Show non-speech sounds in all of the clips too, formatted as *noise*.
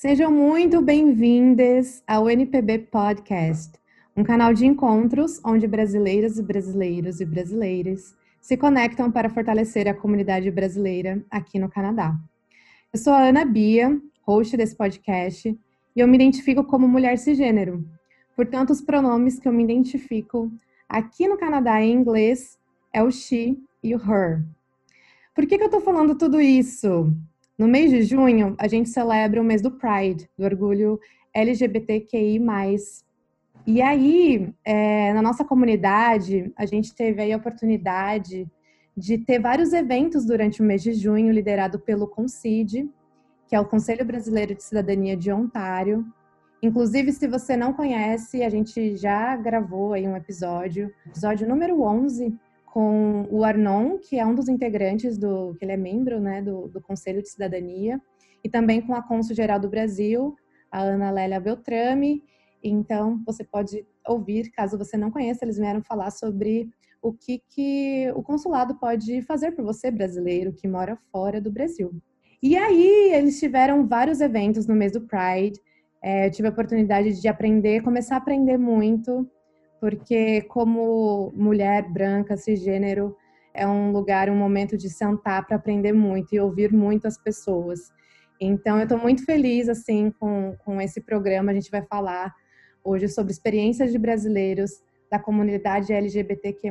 Sejam muito bem-vindas ao NPB Podcast, um canal de encontros onde brasileiras e brasileiros e brasileiras se conectam para fortalecer a comunidade brasileira aqui no Canadá. Eu sou a Ana Bia, host desse podcast, e eu me identifico como mulher cisgênero. Portanto, os pronomes que eu me identifico aqui no Canadá em inglês é o she e o her. Por que, que eu estou falando tudo isso? No mês de junho, a gente celebra o mês do Pride, do orgulho LGBTQI+. E aí, é, na nossa comunidade, a gente teve a oportunidade de ter vários eventos durante o mês de junho, liderado pelo CONCID, que é o Conselho Brasileiro de Cidadania de Ontário. Inclusive, se você não conhece, a gente já gravou aí um episódio, episódio número 11, com o Arnon, que é um dos integrantes do, que ele é membro, né, do, do Conselho de Cidadania, e também com a Cônsul Geral do Brasil, a Ana Lélia Beltrame. Então, você pode ouvir, caso você não conheça, eles vieram falar sobre o que, que o consulado pode fazer por você, brasileiro, que mora fora do Brasil. E aí, eles tiveram vários eventos no mês do Pride, é, eu tive a oportunidade de aprender, começar a aprender muito porque como mulher branca, cisgênero, é um lugar, um momento de sentar para aprender muito e ouvir muito as pessoas. Então, eu estou muito feliz assim com, com esse programa. A gente vai falar hoje sobre experiências de brasileiros da comunidade LGBTQ+,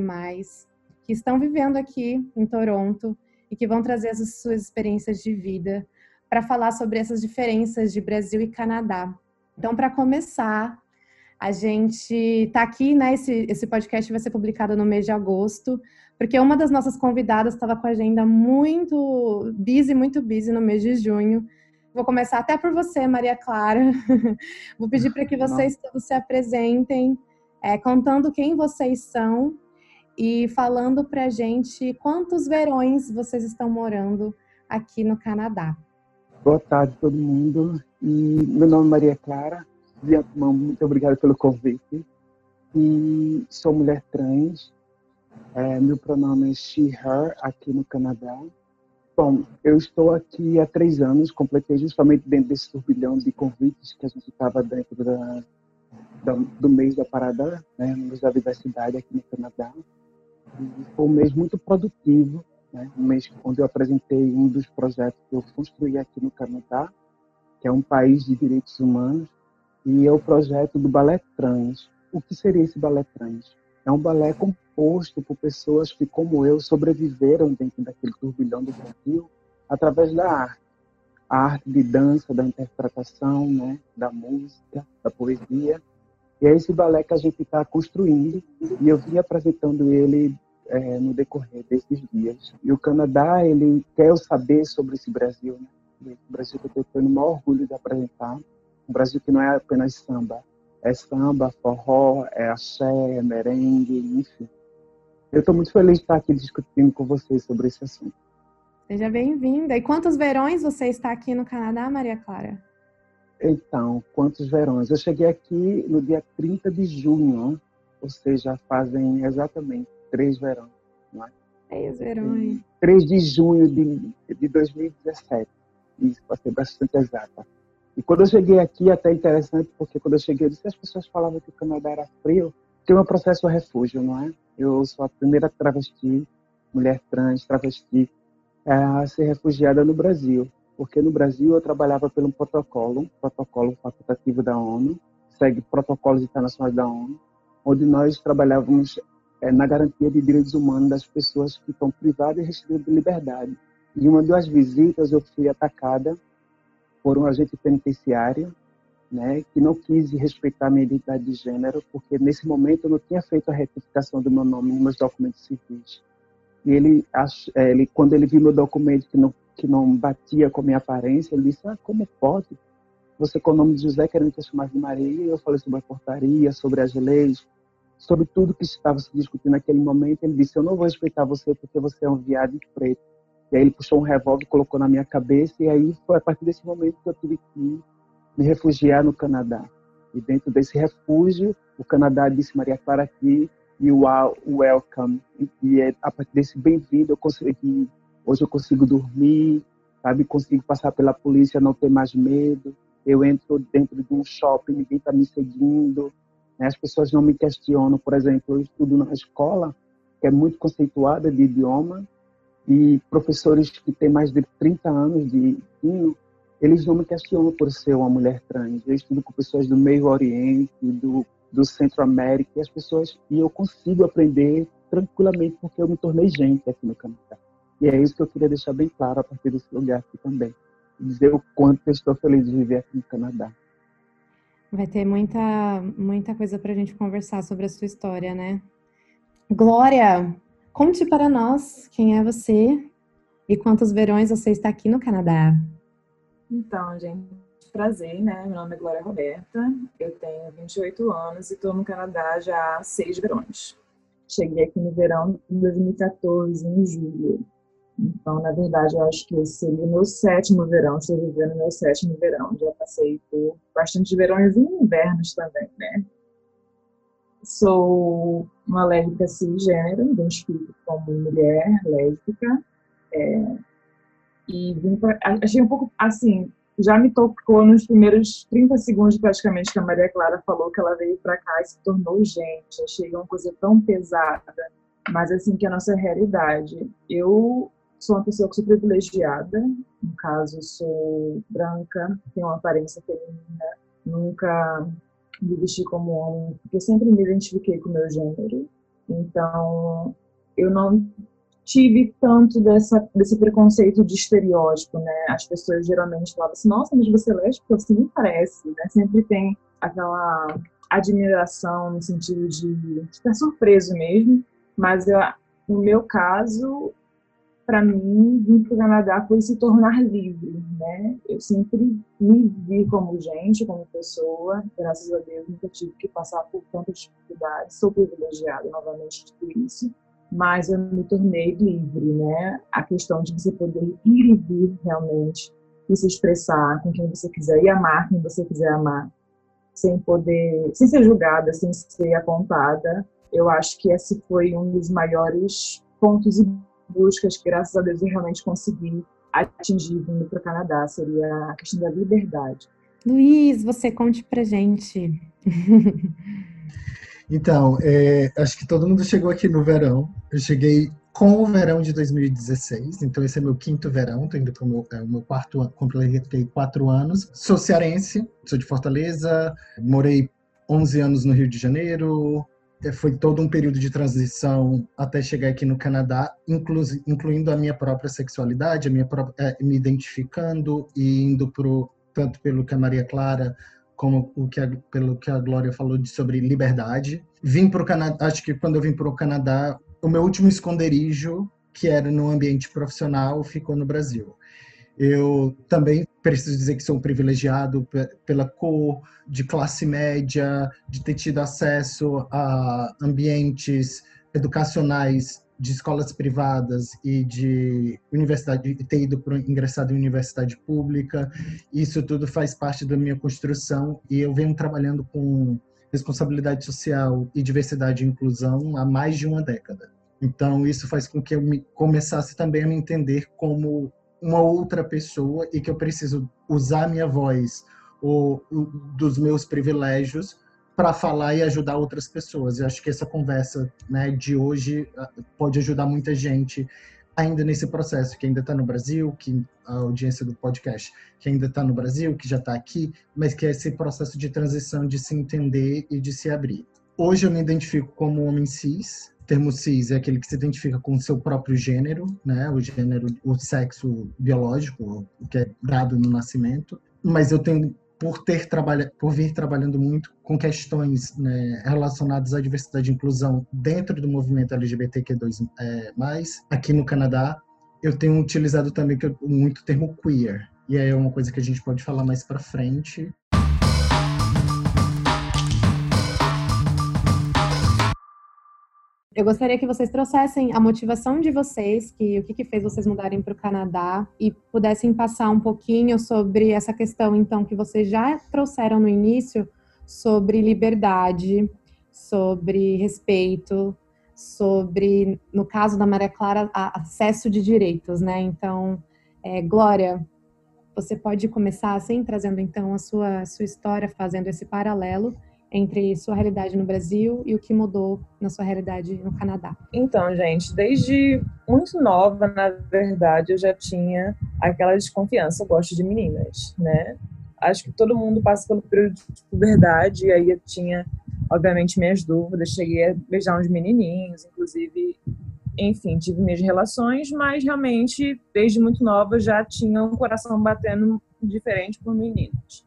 que estão vivendo aqui em Toronto e que vão trazer as suas experiências de vida para falar sobre essas diferenças de Brasil e Canadá. Então, para começar, a gente está aqui, né? Esse, esse podcast vai ser publicado no mês de agosto, porque uma das nossas convidadas estava com a agenda muito busy, muito busy no mês de junho. Vou começar até por você, Maria Clara. *laughs* Vou pedir para que vocês todos se apresentem, é, contando quem vocês são e falando para a gente quantos verões vocês estão morando aqui no Canadá. Boa tarde, todo mundo. E meu nome é Maria Clara, antemão, muito obrigado pelo convite. E sou mulher trans. É, meu pronome é she, her, aqui no Canadá. Bom, eu estou aqui há três anos, completei justamente dentro desse turbilhão de convites que a gente estava dentro da, da, do mês da parada, né, mês da diversidade aqui no Canadá. E foi um mês muito produtivo, né, um mês onde eu apresentei um dos projetos que eu construí aqui no Canadá, que é um país de direitos humanos, e é o projeto do Balé Trans. O que seria esse Balé Trans? É um balé composto por pessoas que, como eu, sobreviveram dentro daquele turbilhão do Brasil através da arte. A arte de dança, da interpretação, né, da música, da poesia. E é esse balé que a gente está construindo e eu vim apresentando ele é, no decorrer desses dias. E o Canadá, ele quer saber sobre esse Brasil, né? O Brasil que eu tenho o maior orgulho de apresentar um Brasil que não é apenas samba. É samba, forró, é axé, é merengue, enfim. Eu estou muito feliz de estar aqui discutindo com vocês sobre esse assunto. Seja bem-vinda. E quantos verões você está aqui no Canadá, Maria Clara? Então, quantos verões? Eu cheguei aqui no dia 30 de junho, ou seja, fazem exatamente três verões. Não é? Três verões. 3 de junho de, de 2017. Isso, para ser bastante exata. E quando eu cheguei aqui, até interessante, porque quando eu cheguei, eu disse, as pessoas falavam que o Canadá era frio, porque o meu processo é refúgio, não é? Eu sou a primeira travesti, mulher trans, travesti, a ser refugiada no Brasil. Porque no Brasil eu trabalhava pelo protocolo, protocolo facultativo da ONU, segue protocolos internacionais da ONU, onde nós trabalhávamos é, na garantia de direitos humanos das pessoas que estão privadas e restritas de liberdade. E uma das visitas eu fui atacada por um agente penitenciário, né, que não quis respeitar a minha identidade de gênero, porque nesse momento eu não tinha feito a retificação do meu nome nos meus documentos civis. E ele, é, ele quando ele viu meu documento que não que não batia com a minha aparência, ele disse: "Ah, como pode? Você com o nome de José querendo que eu chamasse de Maria?" E eu falei sobre a portaria, sobre as leis, sobre tudo que estava se discutindo naquele momento. Ele disse: "Eu não vou respeitar você porque você é um viado preto." E aí ele puxou um revólver, colocou na minha cabeça, e aí foi a partir desse momento que eu tive que me refugiar no Canadá. E dentro desse refúgio, o Canadá disse Maria Clara aqui, e o welcome. E é a partir desse bem-vindo eu consegui, hoje eu consigo dormir, sabe, consigo passar pela polícia, não ter mais medo. eu entro dentro de um shopping, ninguém está me seguindo, né? as pessoas não me questionam. Por exemplo, eu estudo na escola, que é muito conceituada de idioma, e professores que têm mais de 30 anos de ensino, eles não me questionam por ser uma mulher trans. Eu estudo com pessoas do Meio Oriente, do, do Centro-América, e as pessoas, e eu consigo aprender tranquilamente porque eu me tornei gente aqui no Canadá. E é isso que eu queria deixar bem claro a partir desse lugar aqui também. Dizer o quanto eu estou feliz de viver aqui no Canadá. Vai ter muita, muita coisa para a gente conversar sobre a sua história, né? Glória, conte para nós quem é você e quantos verões você está aqui no Canadá. Então, gente, prazer, né? Meu nome é Glória Roberta, eu tenho 28 anos e estou no Canadá já há seis verões. Cheguei aqui no verão de 2014, em julho. Então, na verdade, eu acho que esse seria o meu sétimo verão. Estou vivendo meu sétimo verão. Já passei por bastante verões e invernos também, né? Sou uma lésbica cisgênero, me identifico como mulher lésbica. É, e pra, achei um pouco assim, já me tocou nos primeiros 30 segundos praticamente que a Maria Clara falou que ela veio para cá e se tornou gente. Achei uma coisa tão pesada, mas assim que é a nossa realidade. Eu sou uma pessoa que sou privilegiada, no caso sou branca, tenho uma aparência feminina, nunca me vesti como homem, porque sempre me identifiquei com o meu gênero. Então, eu não tive tanto dessa, desse preconceito de estereótipo, né? As pessoas geralmente falavam assim, nossa, mas você é lésbica? Assim parece, né? Sempre tem aquela admiração no sentido de estar surpreso mesmo, mas eu, no meu caso, para mim, vir para o Canadá foi se tornar livre, né? Eu sempre me vi como gente, como pessoa, graças a Deus nunca tive que passar por tantas dificuldades, sou privilegiada novamente tudo isso, mas eu me tornei livre, né? A questão de você poder ir e vir realmente e se expressar com quem você quiser e amar quem você quiser amar, sem poder, sem ser julgada, sem ser apontada. Eu acho que esse foi um dos maiores pontos e buscas que, graças a Deus, eu realmente consegui atingir vindo para o Canadá, seria a questão da liberdade. Luiz, você conte para gente. *laughs* então, é, acho que todo mundo chegou aqui no verão. Eu cheguei com o verão de 2016, então esse é meu quinto verão, estou indo para o meu, é, o meu quarto ano, completei quatro anos. Sou cearense, sou de Fortaleza, morei 11 anos no Rio de Janeiro, foi todo um período de transição até chegar aqui no Canadá, inclu incluindo a minha própria sexualidade, a minha própria, é, me identificando e indo pro tanto pelo que a Maria Clara como o que a, pelo que a Glória falou de, sobre liberdade. Vim para o Canadá, acho que quando eu vim para o Canadá, o meu último esconderijo, que era no ambiente profissional, ficou no Brasil. Eu também preciso dizer que sou um privilegiado pela cor, de classe média, de ter tido acesso a ambientes educacionais de escolas privadas e de universidade, ter ido para ingressado em universidade pública. Isso tudo faz parte da minha construção e eu venho trabalhando com responsabilidade social e diversidade e inclusão há mais de uma década. Então, isso faz com que eu me, começasse também a me entender como uma outra pessoa e que eu preciso usar minha voz ou dos meus privilégios para falar e ajudar outras pessoas. Eu acho que essa conversa né, de hoje ah, pode ajudar muita gente ainda nesse processo, que ainda está no Brasil, que a audiência do podcast, que ainda está no Brasil, que já está aqui, mas que é esse processo de transição, de se entender e de se abrir. Hoje eu me identifico como homem cis, termo cis é aquele que se identifica com o seu próprio gênero, né? O gênero, o sexo biológico, o que é dado no nascimento. Mas eu tenho por ter trabalha, por vir trabalhando muito com questões né, relacionadas à diversidade e inclusão dentro do movimento LGBTQ2+, é, aqui no Canadá, eu tenho utilizado também muito o termo queer. E aí é uma coisa que a gente pode falar mais para frente, Eu gostaria que vocês trouxessem a motivação de vocês, que o que, que fez vocês mudarem para o Canadá e pudessem passar um pouquinho sobre essa questão, então, que vocês já trouxeram no início sobre liberdade, sobre respeito, sobre, no caso da Maria Clara, acesso de direitos, né? Então, é, Glória, Você pode começar assim, trazendo então a sua, sua história, fazendo esse paralelo entre sua realidade no Brasil e o que mudou na sua realidade no Canadá? Então, gente, desde muito nova, na verdade, eu já tinha aquela desconfiança. Eu gosto de meninas, né? Acho que todo mundo passa pelo período de puberdade, e aí eu tinha, obviamente, minhas dúvidas. Cheguei a beijar uns menininhos, inclusive, enfim, tive minhas relações, mas realmente, desde muito nova, já tinha um coração batendo diferente por meninos.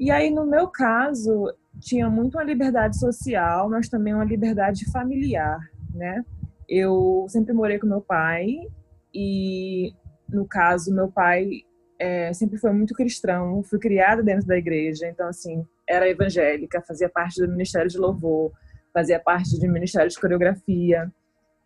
E aí, no meu caso, tinha muito uma liberdade social, mas também uma liberdade familiar, né? Eu sempre morei com meu pai e, no caso, meu pai é, sempre foi muito cristão, fui criada dentro da igreja, então, assim, era evangélica, fazia parte do Ministério de Louvor, fazia parte do Ministério de Coreografia.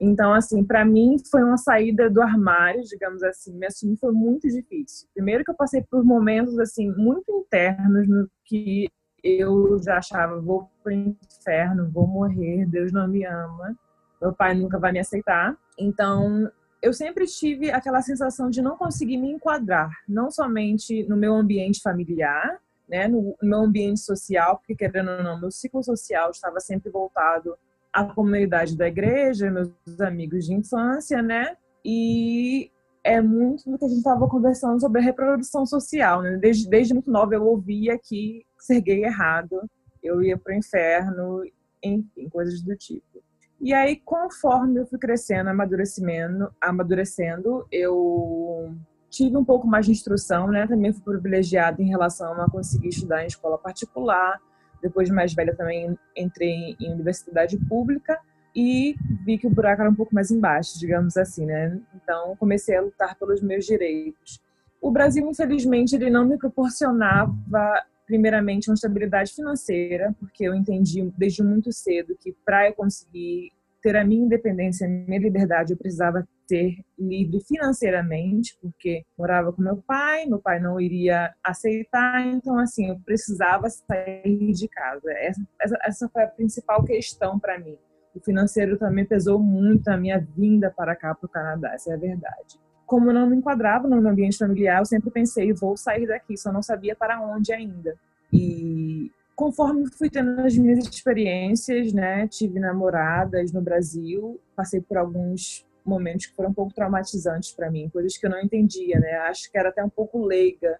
Então, assim, para mim foi uma saída do armário, digamos assim, me assumir foi muito difícil. Primeiro que eu passei por momentos, assim, muito internos no que eu já achava, vou pro inferno, vou morrer, Deus não me ama, meu pai nunca vai me aceitar. Então, eu sempre tive aquela sensação de não conseguir me enquadrar, não somente no meu ambiente familiar, né, no meu ambiente social, porque querendo ou não, meu ciclo social estava sempre voltado à comunidade da igreja, meus amigos de infância, né? E é muito do que a gente estava conversando sobre a reprodução social, né? Desde, desde muito nova eu ouvia que ser gay errado, eu ia para o inferno, enfim, coisas do tipo. E aí, conforme eu fui crescendo, amadurecendo, amadurecendo, eu tive um pouco mais de instrução, né? Também fui privilegiada em relação a conseguir estudar em escola particular. Depois de mais velha também entrei em universidade pública e vi que o buraco era um pouco mais embaixo, digamos assim, né? Então comecei a lutar pelos meus direitos. O Brasil, infelizmente, ele não me proporcionava primeiramente uma estabilidade financeira, porque eu entendi desde muito cedo que para eu conseguir ter a minha independência, a minha liberdade, eu precisava ser livre financeiramente, porque morava com meu pai, meu pai não iria aceitar, então assim, eu precisava sair de casa. Essa, essa, essa foi a principal questão para mim. O financeiro também pesou muito na minha vinda para cá, para o Canadá, essa é a verdade. Como eu não me enquadrava no ambiente familiar, eu sempre pensei, vou sair daqui, só não sabia para onde ainda. E conforme fui tendo as minhas experiências, né, tive namoradas no Brasil, passei por alguns momentos que foram um pouco traumatizantes para mim, coisas que eu não entendia, né? Acho que era até um pouco leiga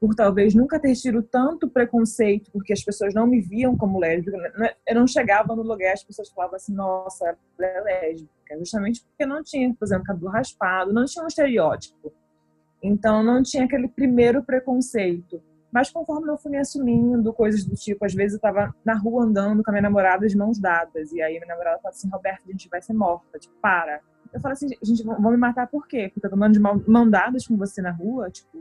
por talvez nunca ter tido tanto preconceito, porque as pessoas não me viam como lésbica. Né? Eu não chegava no lugar as pessoas falavam assim, nossa, ela é lésbica. Justamente porque não tinha, por exemplo, cabelo raspado, não tinha um estereótipo. Então, não tinha aquele primeiro preconceito. Mas conforme eu fui me assumindo, coisas do tipo, às vezes eu tava na rua andando com a minha namorada de mãos dadas, e aí minha namorada falava assim, Roberto, a gente vai ser morta, tipo, para. Eu falo assim, gente, vão me matar por quê? Porque eu tô andando de mão dadas com você na rua, tipo,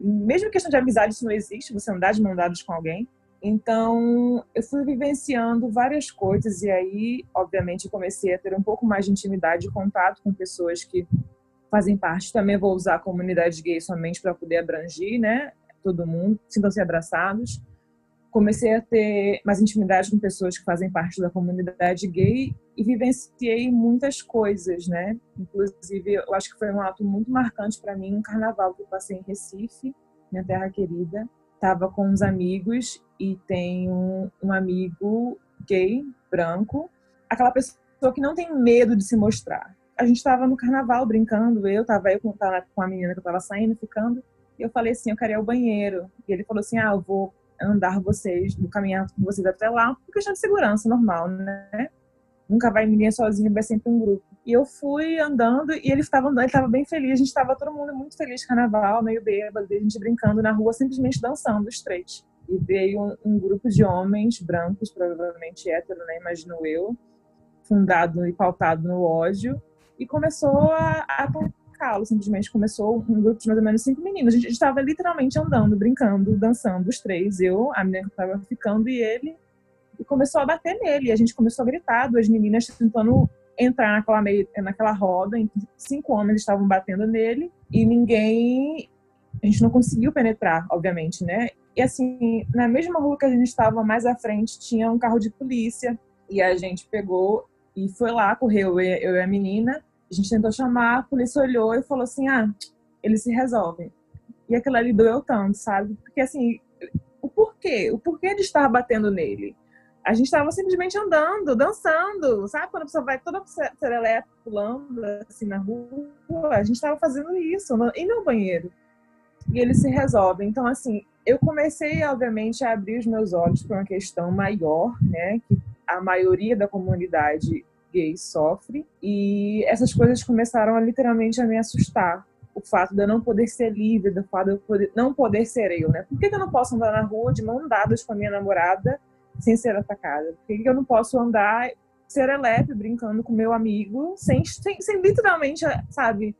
mesmo questão de amizade, isso não existe, você andar de mão dadas com alguém. Então, eu fui vivenciando várias coisas e aí, obviamente, comecei a ter um pouco mais de intimidade e contato com pessoas que fazem parte. Também vou usar a comunidade gay somente para poder abranger, né? Todo mundo, sintam-se abraçados. Comecei a ter mais intimidade com pessoas que fazem parte da comunidade gay e vivenciei muitas coisas, né? Inclusive, eu acho que foi um ato muito marcante para mim, um carnaval que eu passei em Recife, minha terra querida. Tava com uns amigos e tem um, amigo gay, branco, aquela pessoa que não tem medo de se mostrar. A gente estava no carnaval brincando, eu tava eu com, com a menina que eu tava saindo, ficando, e eu falei assim, eu queria ir ao banheiro. E ele falou assim, ah, eu vou andar vocês, caminhar com vocês até lá, por questão de segurança, normal, né? nunca vai ninguém sozinho, vai sempre um grupo. E eu fui andando e ele estava andando, ele estava bem feliz, a gente estava todo mundo muito feliz, carnaval, meio bêbado, a gente brincando na rua, simplesmente dançando os três. E veio um, um grupo de homens brancos, provavelmente hétero, né, imagino eu, fundado e pautado no ódio, e começou a, a atacá-lo, simplesmente começou um grupo de mais ou menos cinco meninos. A gente estava literalmente andando, brincando, dançando, os três, eu, a menina que estava ficando e ele, e começou a bater nele. E a gente começou a gritar, duas meninas tentando entrar naquela, meio, naquela roda, em que cinco homens estavam batendo nele e ninguém. A gente não conseguiu penetrar, obviamente, né? E assim, na mesma rua que a gente estava mais à frente, tinha um carro de polícia e a gente pegou e foi lá, correu eu, eu e a menina. A gente tentou chamar, a polícia olhou e falou assim: ah, eles se resolvem. E aquilo ali doeu tanto, sabe? Porque assim, o porquê? O porquê de estar batendo nele? A gente estava simplesmente andando, dançando, sabe? Quando a pessoa vai toda serelepe pulando assim na rua, a gente estava fazendo isso, e no banheiro. E ele se resolve. Então, assim, eu comecei, obviamente, a abrir os meus olhos para uma questão maior, né? Que a maioria da comunidade gay sofre. E essas coisas começaram a literalmente a me assustar. O fato de eu não poder ser livre, do fato de eu poder, não poder ser eu, né? Por que, que eu não posso andar na rua de mão dadas com a minha namorada sem ser atacada? Por que, que eu não posso andar serelepe brincando com meu amigo sem, sem, sem literalmente, sabe,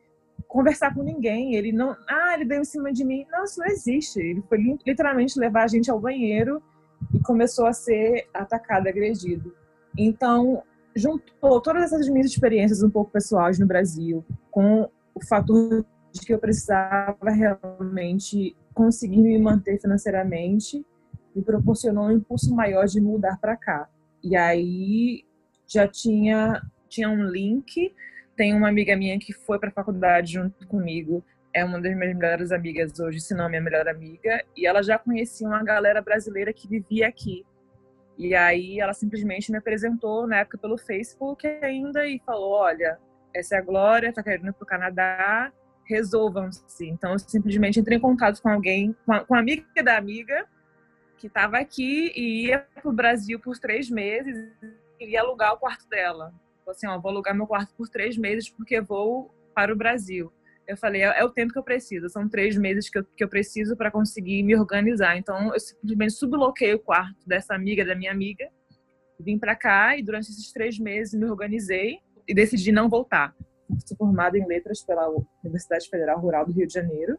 conversar com ninguém. Ele não, ah, ele deu em cima de mim. Não, isso não existe. Ele foi literalmente levar a gente ao banheiro e começou a ser atacado, agredido. Então, juntou todas essas minhas experiências um pouco pessoais no Brasil com o fator de que eu precisava realmente conseguir me manter financeiramente me proporcionou um impulso maior de mudar para cá. E aí já tinha tinha um link, tem uma amiga minha que foi para a faculdade junto comigo, é uma das minhas melhores amigas hoje, se não minha melhor amiga, e ela já conhecia uma galera brasileira que vivia aqui. E aí ela simplesmente me apresentou na época pelo Facebook ainda e falou: olha, essa é a Glória, tá querendo ir pro Canadá, resolvam-se. Então eu simplesmente entrei em contato com alguém, com a, com a amiga da amiga, que estava aqui e ia pro Brasil por três meses e ia alugar o quarto dela. Falei assim: ó, vou alugar meu quarto por três meses porque vou para o Brasil eu falei, é, é, o tempo que eu preciso, são três meses que eu, que eu preciso para conseguir me organizar. Então, eu simplesmente subloquei o quarto dessa amiga, da minha amiga, vim para cá e durante esses três meses me organizei e decidi não voltar. Sou formada em letras pela Universidade Federal Rural do Rio de Janeiro.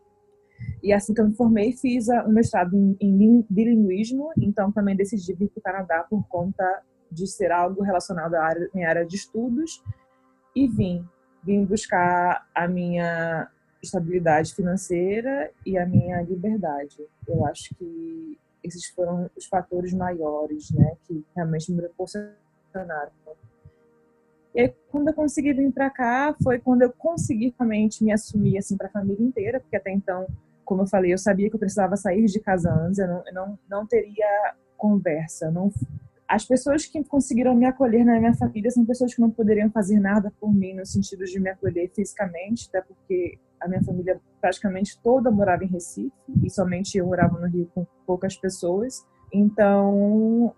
E assim que eu me formei, fiz um mestrado em, em bilinguismo, então também decidi vir para o Canadá por conta de ser algo relacionado à área, minha área de estudos. E vim vim buscar a minha estabilidade financeira e a minha liberdade. Eu acho que esses foram os fatores maiores, né, que realmente me proporcionaram. E aí, quando eu consegui vir para cá, foi quando eu consegui realmente me assumir assim para a família inteira, porque até então, como eu falei, eu sabia que eu precisava sair de casa antes, eu não, eu não, não teria conversa, não as pessoas que conseguiram me acolher na minha família são pessoas que não poderiam fazer nada por mim no sentido de me acolher fisicamente, até porque a minha família praticamente toda morava em Recife e somente eu morava no Rio com poucas pessoas. Então,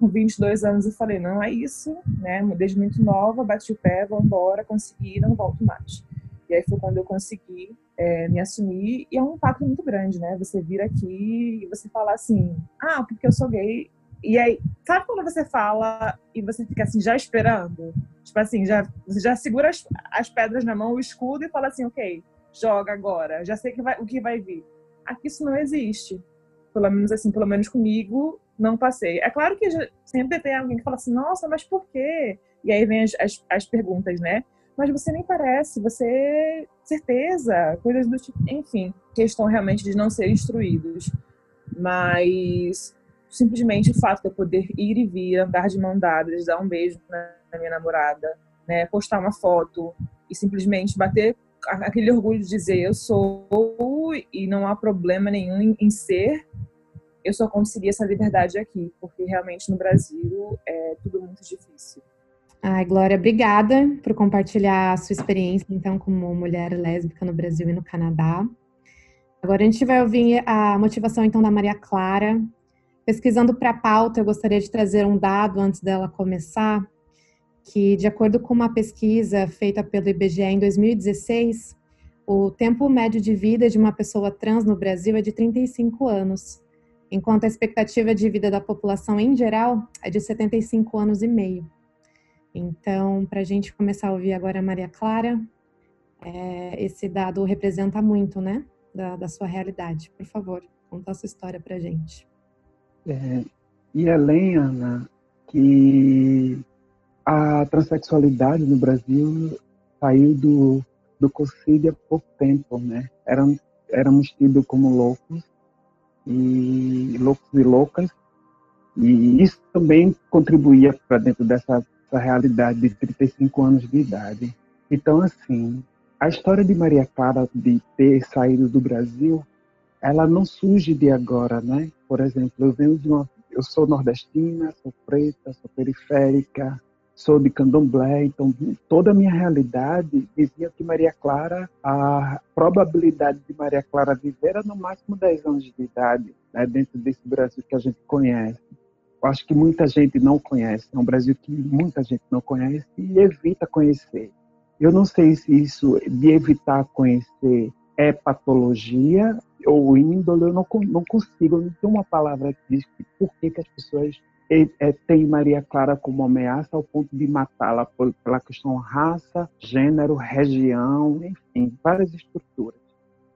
com 22 anos eu falei, não é isso, né? Desde muito nova, bati o pé, vou embora, consegui, não volto mais. E aí foi quando eu consegui é, me assumir e é um impacto muito grande, né? Você vir aqui e você falar assim, ah, porque eu sou gay, e aí, sabe quando você fala e você fica assim, já esperando? Tipo assim, já, você já segura as, as pedras na mão, o escudo e fala assim, ok, joga agora, já sei que vai, o que vai vir. Aqui isso não existe. Pelo menos assim, pelo menos comigo, não passei. É claro que sempre tem alguém que fala assim, nossa, mas por quê? E aí vem as, as, as perguntas, né? Mas você nem parece, você certeza, coisas do tipo, enfim, questão realmente de não ser instruídos. Mas simplesmente o fato de eu poder ir e vir, andar de mão dadas, dar um beijo na minha namorada, né, postar uma foto e simplesmente bater aquele orgulho de dizer eu sou e não há problema nenhum em, ser, eu só consegui essa liberdade aqui, porque realmente no Brasil é tudo muito difícil. Ai, Glória, obrigada por compartilhar a sua experiência, então, como mulher lésbica no Brasil e no Canadá. Agora a gente vai ouvir a motivação, então, da Maria Clara, Pesquisando para a pauta, eu gostaria de trazer um dado antes dela começar, que de acordo com uma pesquisa feita pelo IBGE em 2016, o tempo médio de vida de uma pessoa trans no Brasil é de 35 anos, enquanto a expectativa de vida da população em geral é de 75 anos e meio. Então, para a gente começar a ouvir agora a Maria Clara, é, esse dado representa muito, né, da, da sua realidade. Por favor, conta a sua história para a gente. É, e além, Ana, que a transexualidade no Brasil saiu do, do conselho há pouco tempo, né? Éramos, éramos tidos como loucos e loucos e loucas, e isso também contribuía para dentro dessa, dessa realidade de 35 anos de idade. Então, assim, a história de Maria Clara de ter saído do Brasil ela não surge de agora, né? Por exemplo, eu venho de uma, eu sou nordestina, sou preta, sou periférica, sou de candomblé, então toda a minha realidade dizia que Maria Clara, a probabilidade de Maria Clara viver era no máximo 10 anos de idade, né, dentro desse Brasil que a gente conhece. Eu acho que muita gente não conhece, é um Brasil que muita gente não conhece e evita conhecer. Eu não sei se isso de evitar conhecer é patologia ou índole, eu não, não consigo, não tenho uma palavra que diz por que, que as pessoas é, tem Maria Clara como ameaça ao ponto de matá-la pela questão raça, gênero, região, enfim, várias estruturas.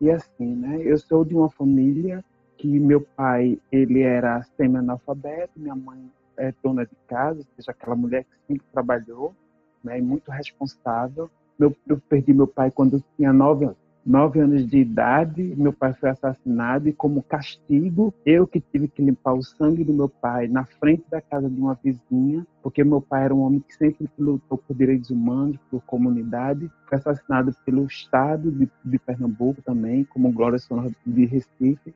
E assim, né? Eu sou de uma família que meu pai ele era semi-analfabeto, minha mãe é dona de casa, ou seja, aquela mulher que sempre trabalhou, né? E muito responsável. Meu, eu perdi meu pai quando eu tinha nove anos nove anos de idade, meu pai foi assassinado e como castigo, eu que tive que limpar o sangue do meu pai na frente da casa de uma vizinha, porque meu pai era um homem que sempre lutou por direitos humanos, por comunidade, foi assassinado pelo Estado de, de Pernambuco também, como Glória Sonora de Recife.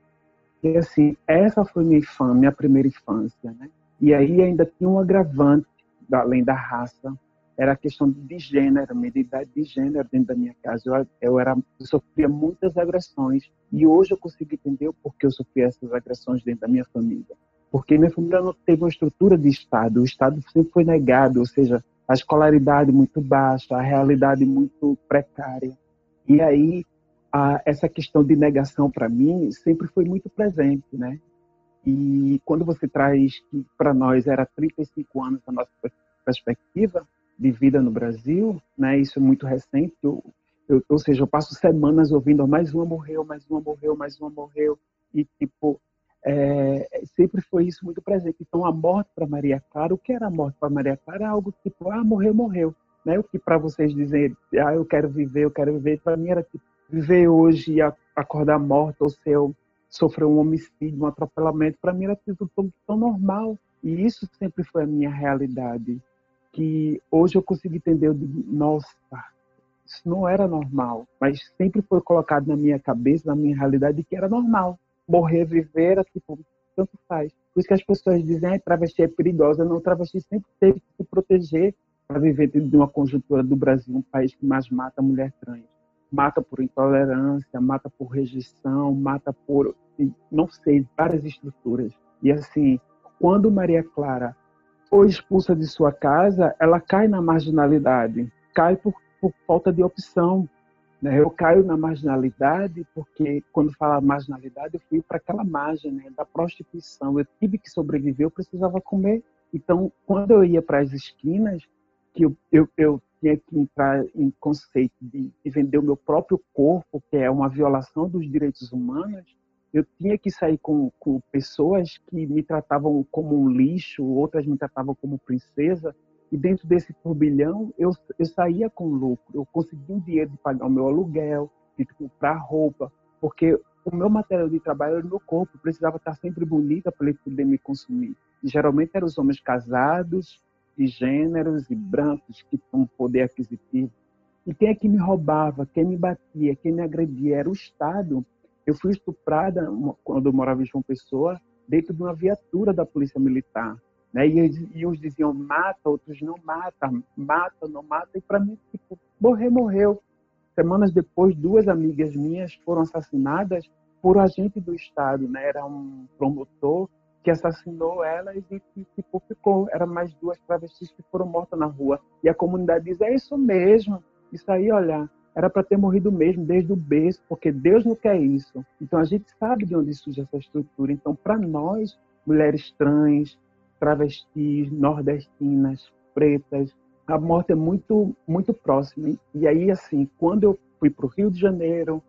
E assim, essa foi minha infância, minha primeira infância, né? E aí ainda tinha um agravante, além da raça, era a questão de gênero, identidade de gênero dentro da minha casa. Eu, eu, era, eu sofria muitas agressões e hoje eu consigo entender o porquê eu sofria essas agressões dentro da minha família. Porque minha família não teve uma estrutura de Estado, o Estado sempre foi negado, ou seja, a escolaridade muito baixa, a realidade muito precária. E aí, a, essa questão de negação para mim sempre foi muito presente, né? E quando você traz que para nós era 35 anos da nossa perspectiva, de vida no Brasil, né? Isso é muito recente. Eu, eu, ou seja, eu passo semanas ouvindo, mais uma morreu, mais uma morreu, mais uma morreu, e tipo é, sempre foi isso muito presente. Então, a morte para Maria Clara, o que era a morte para Maria Clara? Algo tipo, ah, morreu, morreu. Né? O que para vocês dizerem, ah, eu quero viver, eu quero viver, para mim era tipo, viver hoje e acordar morta, ou se eu sofrer um homicídio, um atropelamento, para mim era tudo tão, tão normal. E isso sempre foi a minha realidade que hoje eu consigo entender, eu digo, nossa, isso não era normal, mas sempre foi colocado na minha cabeça, na minha realidade, que era normal. Morrer, viver, era tipo, tanto faz. Por isso que as pessoas dizem, ah, travesti é perigosa. Não, travesti sempre teve que se proteger para viver dentro de uma conjuntura do Brasil, um país que mais mata mulher trans. Mata por intolerância, mata por rejeição, mata por, não sei, várias estruturas. E assim, quando Maria Clara foi expulsa de sua casa, ela cai na marginalidade, cai por, por falta de opção. Né? Eu caio na marginalidade porque, quando fala marginalidade, eu fui para aquela margem né, da prostituição. Eu tive que sobreviver, eu precisava comer. Então, quando eu ia para as esquinas, que eu, eu, eu, tinha que entrar em conceito de, de vender o meu próprio corpo, que é uma violação dos direitos humanos, eu tinha que sair com, com pessoas que me tratavam como um lixo, outras me tratavam como princesa, e dentro desse turbilhão eu, eu saía com lucro, eu conseguia o dinheiro de pagar o meu aluguel, de comprar roupa, porque o meu material de trabalho era o meu corpo, precisava estar sempre bonita para ele poder me consumir. E geralmente eram os homens casados, de gêneros e brancos, que tinham poder aquisitivo. E quem é que me roubava, quem me batia, quem me agredia era o Estado, eu fui estuprada quando eu morava em João Pessoa, dentro de uma viatura da Polícia Militar. Né? E, e uns diziam mata, outros não mata, mata, não mata. E para mim, tipo, morrer, morreu. Semanas depois, duas amigas minhas foram assassinadas por agente do Estado. Né? Era um promotor que assassinou elas e que tipo, ficou. Eram mais duas travestis que foram mortas na rua. E a comunidade diz: é isso mesmo. Isso aí, olha, era para ter morrido mesmo desde o berço, porque Deus não quer isso. Então a gente sabe de onde surge essa estrutura. Então, para nós, mulheres trans, travestis, nordestinas, pretas, a morte é muito muito próxima. E aí assim, quando eu fui para o Rio de Janeiro,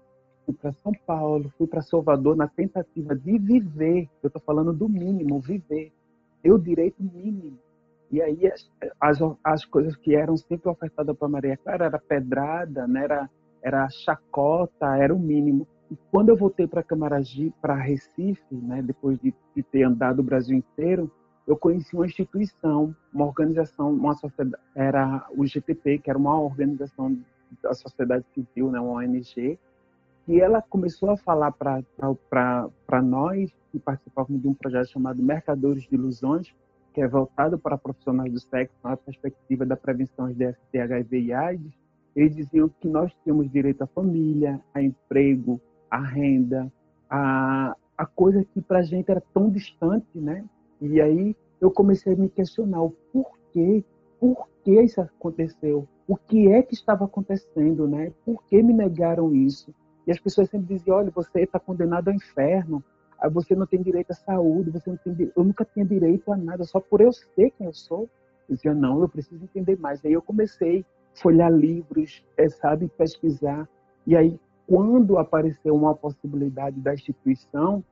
fui para São Paulo, fui para Salvador na tentativa de viver, eu estou falando do mínimo, viver, eu direito mínimo e aí as, as coisas que eram sempre ofertadas para Maria Clara era pedrada, né? era, era chacota, era o mínimo. E quando eu voltei para Camaragibe, para Recife, né? depois de, de ter andado o Brasil inteiro, eu conheci uma instituição, uma organização, uma sociedade, era o GTP, que era uma organização da sociedade civil, né, uma ONG, que ela começou a falar para nós, que participávamos de um projeto chamado Mercadores de Ilusões, que é voltado para profissionais do sexo, na perspectiva da prevenção de DST, HIV e AIDS, eles diziam que nós tínhamos direito à família, a emprego, à renda, a, a coisa que para a gente era tão distante, né? E aí eu comecei a me questionar o porquê, por que isso aconteceu, o que é que estava acontecendo, né? Por que me negaram isso? E as pessoas sempre diziam, olha, você está condenado ao inferno, você não tem direito à saúde, você não tem, eu nunca tinha direito a nada, só por eu ser quem eu sou. Eu dizia, não, eu preciso entender mais. Aí eu comecei a folhear livros, é, sabe, pesquisar. E aí, quando apareceu uma possibilidade da instituição,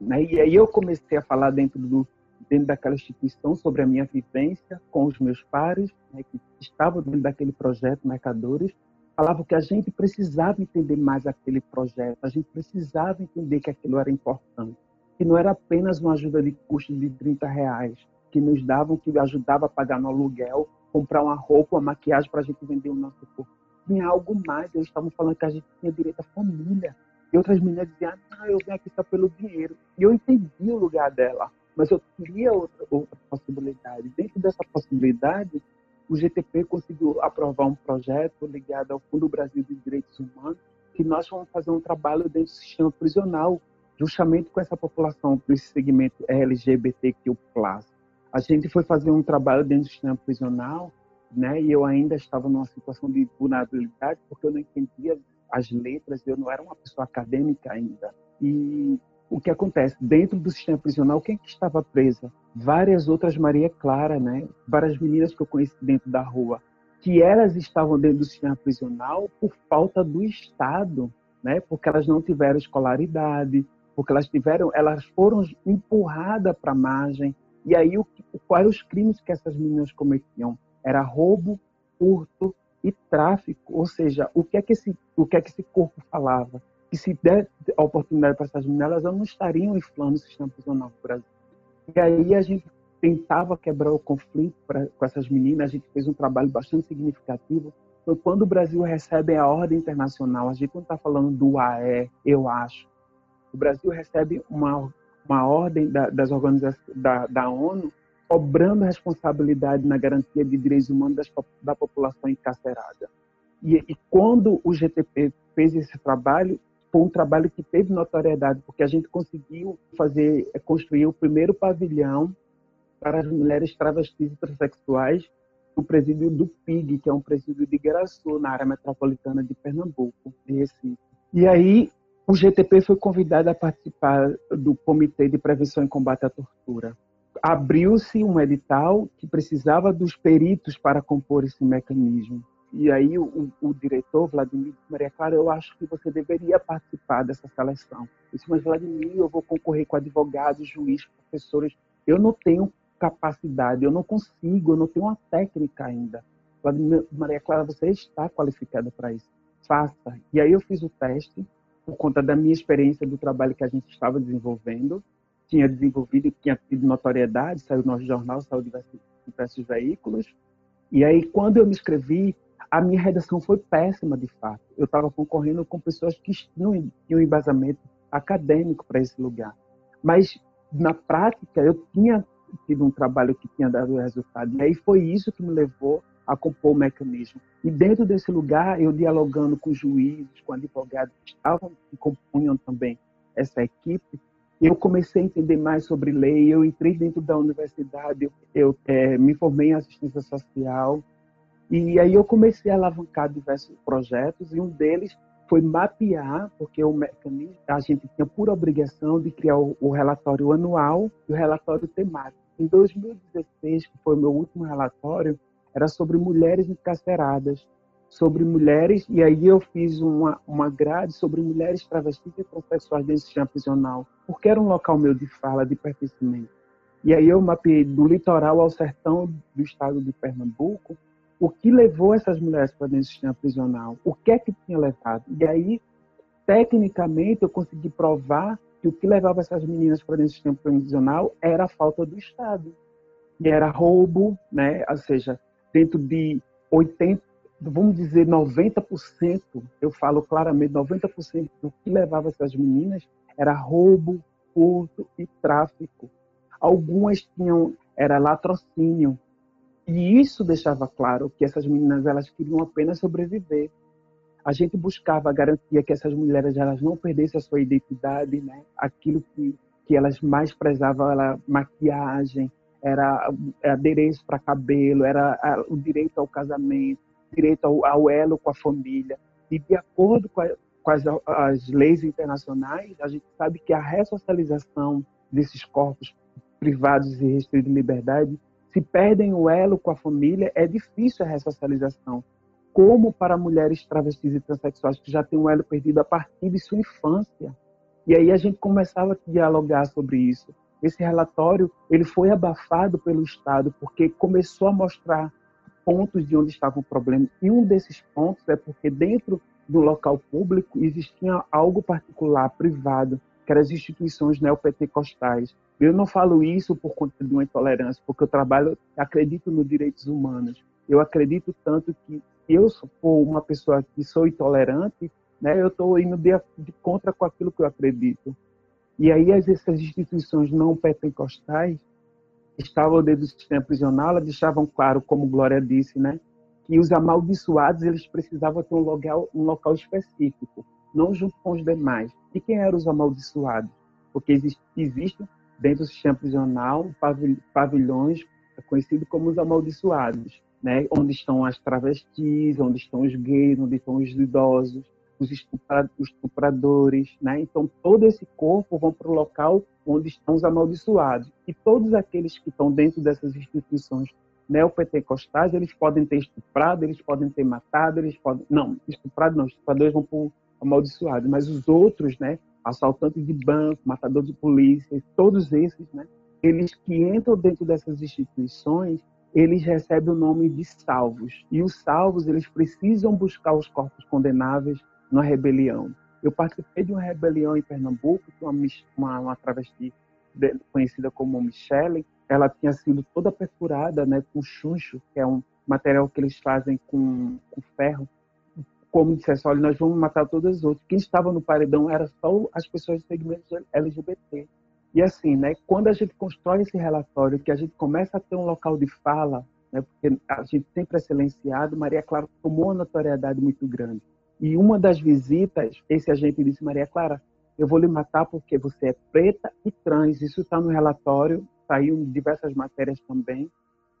né, e aí eu comecei a falar dentro do dentro daquela instituição sobre a minha vivência com os meus pares, né, que estavam dentro daquele projeto Mercadores, falavam que a gente precisava entender mais aquele projeto, a gente precisava entender que aquilo era importante, que não era apenas uma ajuda de custo de 30 reais, que nos davam, que ajudava a pagar no aluguel, comprar uma roupa, uma maquiagem para a gente vender o nosso corpo. Tinha algo mais, eles estavam falando que a gente tinha direito à família. E outras meninas diziam, ah, eu venho aqui só pelo dinheiro. E eu entendi o lugar dela, mas eu queria outra, outra possibilidade. Dentro dessa possibilidade, o GTP conseguiu aprovar um projeto ligado ao Fundo Brasil de Direitos Humanos, que nós vamos fazer um trabalho dentro do sistema prisional, justamente com essa população desse segmento LGBTQ+. A gente foi fazer um trabalho dentro do sistema prisional, né, e eu ainda estava numa situação de vulnerabilidade, porque eu não entendia as letras, eu não era uma pessoa acadêmica ainda. E o que acontece? Dentro do sistema prisional, quem que estava presa? Várias outras Maria Clara, né? Várias meninas que eu conheci dentro da rua, que elas estavam dentro do sistema prisional por falta do Estado, né? Porque elas não tiveram escolaridade, porque elas tiveram, elas foram empurradas para a margem. E aí, o, quais os crimes que essas meninas cometiam? Era roubo, furto e tráfico. Ou seja, o que é que esse, o que é que esse corpo falava? Que se der a oportunidade para essas meninas, elas não estariam inflando o sistema prisional no Brasil. E aí a gente tentava quebrar o conflito pra, com essas meninas, a gente fez um trabalho bastante significativo. Foi quando o Brasil recebe a ordem internacional, a gente não está falando do AE, eu acho. O Brasil recebe uma, uma ordem da, das organizações da, da ONU cobrando responsabilidade na garantia de direitos humanos das, da população encarcerada. E, e, quando o GTP fez esse trabalho, foi um trabalho que teve notoriedade, porque a gente conseguiu fazer, é, construir o primeiro pavilhão para as mulheres travestis e transexuais no presídio do PIG, que é um presídio de Guaraçu, na área metropolitana de Pernambuco, de Recife. E aí, o GTP foi convidado a participar do Comitê de Prevenção e Combate à Tortura. Abriu-se um edital que precisava dos peritos para compor esse mecanismo. E aí o, o, diretor, Vladimir Maria Clara, eu acho que você deveria participar dessa seleção. Eu disse, mas Vladimir, eu vou concorrer com advogados, juízes, professores. Eu não tenho capacidade, eu não consigo, eu não tenho uma técnica ainda. Vladimir Maria Clara, você está qualificada para isso. Faça. E aí eu fiz o teste, por conta da minha experiência do trabalho que a gente estava desenvolvendo. Tinha desenvolvido, tinha tido notoriedade, saiu no nosso jornal, saiu de diversos veículos. E aí, quando eu me inscrevi, a minha redação foi péssima, de fato. Eu estava concorrendo com pessoas que tinham, tinham embasamento acadêmico para esse lugar. Mas, na prática, eu tinha tido um trabalho que tinha dado resultado. E aí foi isso que me levou a compor o mecanismo. E dentro desse lugar, eu dialogando com juízes, com advogados que estavam, que compunham também essa equipe, eu comecei a entender mais sobre lei. Eu entrei dentro da universidade, eu, eu é, me formei em assistência social, e aí eu comecei a alavancar diversos projetos e um deles foi mapear, porque o mecanismo, a gente tinha por obrigação de criar o, o relatório anual e o relatório temático. Em 2016, que foi o meu último relatório, era sobre mulheres encarceradas, sobre mulheres, e aí eu fiz uma, uma grade sobre mulheres travestis e transexuais dentro do sistema prisional, porque era um local meu de fala, de pertencimento. E aí eu mapeei do litoral ao sertão do estado de Pernambuco, o que levou essas mulheres para dentro do sistema prisional, o que é que tinha levado. E aí, tecnicamente, eu consegui provar que o que levava essas meninas para dentro do sistema prisional era a falta do Estado. E era roubo, né? ou seja, dentro de 80, vamos dizer, 90%, eu falo claramente, 90% do que levava essas meninas era roubo, furto e tráfico. Algumas tinham, era latrocínio. E isso deixava claro que essas meninas elas queriam apenas sobreviver. A gente buscava a garantia que essas mulheres elas não perdessem a sua identidade, né? Aquilo que que elas mais prezavam era maquiagem, era adereço para cabelo, era o direito ao casamento, direito ao, ao elo com a família. E de acordo com, a, com as, as leis internacionais, a gente sabe que a ressocialização desses corpos privados e restritos de liberdade, se perdem o elo com a família, é difícil a ressocialização. Como para mulheres travestis e transexuais que já têm o elo perdido a partir de sua infância. E aí a gente começava a dialogar sobre isso. Esse relatório ele foi abafado pelo Estado porque começou a mostrar pontos de onde estava o problema. E um desses pontos é porque dentro do local público existia algo particular, privado, que eram as instituições neopentecostais. Eu não falo isso por conta de uma intolerância, porque eu trabalho, acredito nos direitos humanos. Eu acredito tanto que eu sou uma pessoa que sou intolerante, né? Eu estou indo de, de, contra com aquilo que eu acredito. E aí essas instituições não pentecostais estavam dentro do sistema prisional, deixavam claro, como Glória disse, né, que os amaldiçoados eles precisavam ter um local, um local específico, não junto com os demais. E quem eram os amaldiçoados? Porque existe, existe dentro do sistema prisional pavilhões conhecidos como os amaldiçoados, né? onde estão as travestis, onde estão os gays, onde estão os idosos, os estupradores, né? Então todo esse corpo vão para o local onde estão os amaldiçoados. E todos aqueles que estão dentro dessas instituições neopentecostais, eles podem ter estuprado, eles podem ter matado, eles podem... Não, estuprado não, estupradores vão para o amaldiçoado. Mas os outros, né? Assaltantes de banco, matadores de polícia, todos esses, né? Eles que entram dentro dessas instituições, eles recebem o nome de salvos. E os salvos, eles precisam buscar os corpos condenáveis na rebelião. Eu participei de uma rebelião em Pernambuco, que uma, uma, uma travesti conhecida como Michelle, ela tinha sido toda perfurada né, com chuncho, que é um material que eles fazem com, com ferro. Como dissesse, olha, nós vamos matar todas as outras. Quem estava no paredão era só as pessoas do segmento LGBT. E assim, né, quando a gente constrói esse relatório, que a gente começa a ter um local de fala, né, porque a gente sempre é silenciado, Maria Clara tomou uma notoriedade muito grande. E uma das visitas, esse agente disse, Maria Clara, eu vou lhe matar porque você é preta e trans. Isso está no relatório, saiu em diversas matérias também.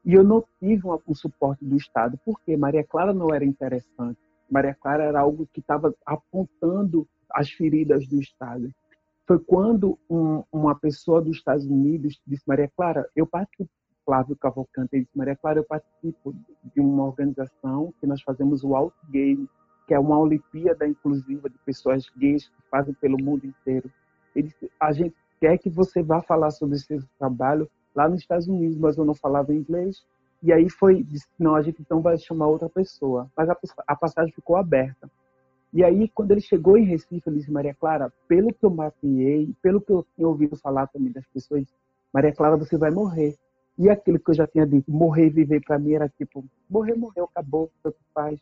E eu não tive um, um suporte do Estado, porque Maria Clara não era interessante. Maria Clara era algo que estava apontando as feridas do Estado. Foi quando um, uma pessoa dos Estados Unidos disse, Maria Clara, eu participo, Flávio Cavalcante, disse, Maria Clara, eu participo de uma organização que nós fazemos o Out Game, que é uma Olimpíada inclusiva de pessoas gays que fazem pelo mundo inteiro. Ele, a gente quer que você vá falar sobre esse trabalho lá nos Estados Unidos, mas eu não falava inglês. E aí foi, disse, não, a gente então vai chamar outra pessoa. Mas a, a passagem ficou aberta. E aí, quando ele chegou em Recife, ele disse, Maria Clara, pelo que eu mapeei, pelo que eu tinha ouvido falar também das pessoas, Maria Clara, você vai morrer. E aquilo que eu já tinha dito, morrer e viver, para mim era tipo, morrer, morreu, acabou, tanto faz.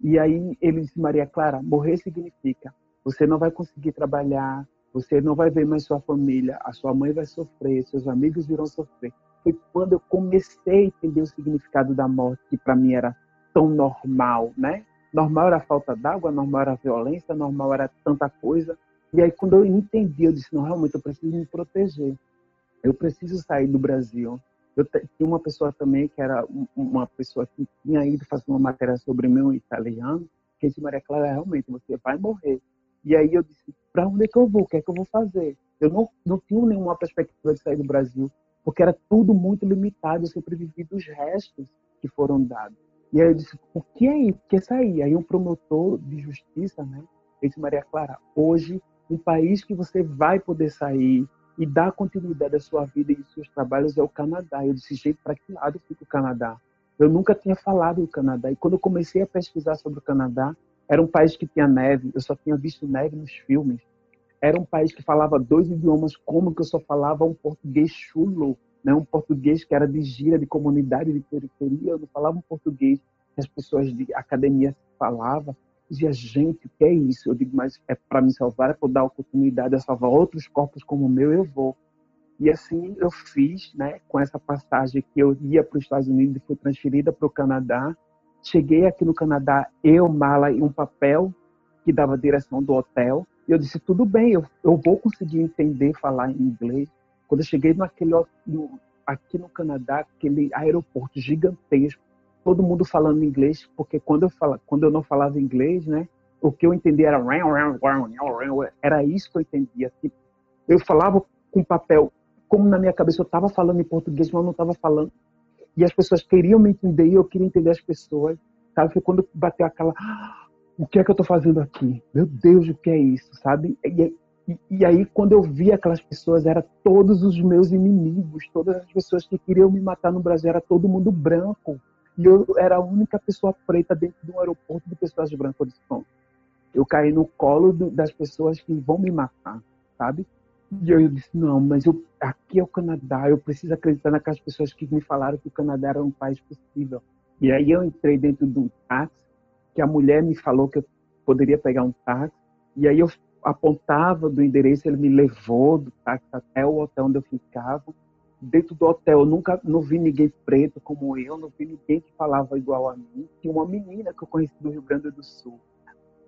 E aí ele disse, Maria Clara, morrer significa você não vai conseguir trabalhar, você não vai ver mais sua família, a sua mãe vai sofrer, seus amigos irão sofrer. Foi quando eu comecei a entender o significado da morte, que para mim era tão normal, né? Normal era a falta d'água, normal era a violência, normal era tanta coisa. E aí quando eu entendi, eu disse, não, realmente eu preciso me proteger. Eu preciso sair do Brasil. Eu tinha uma pessoa também que era uma pessoa que tinha ido fazer uma matéria sobre meu italiano, que disse, Maria Clara, realmente, você vai morrer. E aí eu disse, para onde é que eu vou? O que é que eu vou fazer? Eu não, não tinha nenhuma perspectiva de sair do Brasil, porque era tudo muito limitado, eu sempre dos restos que foram dados. E aí eu disse, por que aí? Por que sair? Aí um promotor de justiça, né, disse, Maria Clara, hoje, um país que você vai poder sair, e dar continuidade à sua vida e aos seus trabalhos é o Canadá. Eu disse, gente, para que lado fica o Canadá? Eu nunca tinha falado do Canadá. E quando eu comecei a pesquisar sobre o Canadá, era um país que tinha neve, eu só tinha visto neve nos filmes. Era um país que falava dois idiomas, como que eu só falava um português chulo, né? um português que era de gira, de comunidade, de periferia, eu não falava um português que as pessoas de academia falavam, dizia, gente, o que é isso? Eu digo, mas é para me salvar, é para dar oportunidade a salvar outros corpos como o meu, eu vou. E assim eu fiz, né, com essa passagem que eu ia para os Estados Unidos e fui transferida para o Canadá. Cheguei aqui no Canadá, eu, mala e um papel que dava direção do hotel. E eu disse, tudo bem, eu, eu vou conseguir entender, falar em inglês. Quando eu cheguei naquele, no, aqui no Canadá, aquele aeroporto gigantesco, todo mundo falando inglês, porque quando eu, fala, quando eu não falava inglês, né, o que eu entendia era era isso que eu entendia. Tipo, eu falava com papel, como na minha cabeça eu estava falando em português, mas eu não estava falando. E as pessoas queriam me entender e eu queria entender as pessoas. Sabe? Foi quando bateu aquela. O que é que eu estou fazendo aqui? Meu Deus, o que é isso? Sabe? E, e, e, aí, quando eu vi aquelas pessoas, eram todos os meus inimigos, todas as pessoas que queriam me matar no Brasil, era todo mundo branco. E eu era a única pessoa preta dentro de um aeroporto de pessoas brancas. Disse, Bom, eu caí no colo do, das pessoas que vão me matar, sabe? E eu disse, não, mas eu, aqui é o Canadá, eu preciso acreditar naquelas pessoas que me falaram que o Canadá era um país possível. E aí eu entrei dentro de um táxi, que a mulher me falou que eu poderia pegar um táxi, e aí eu apontava do endereço, ele me levou do táxi até o hotel onde eu ficava, dentro do hotel, eu nunca não vi ninguém preto como eu, não vi ninguém que falava igual a mim. Tinha uma menina que eu conheci do Rio Grande do Sul,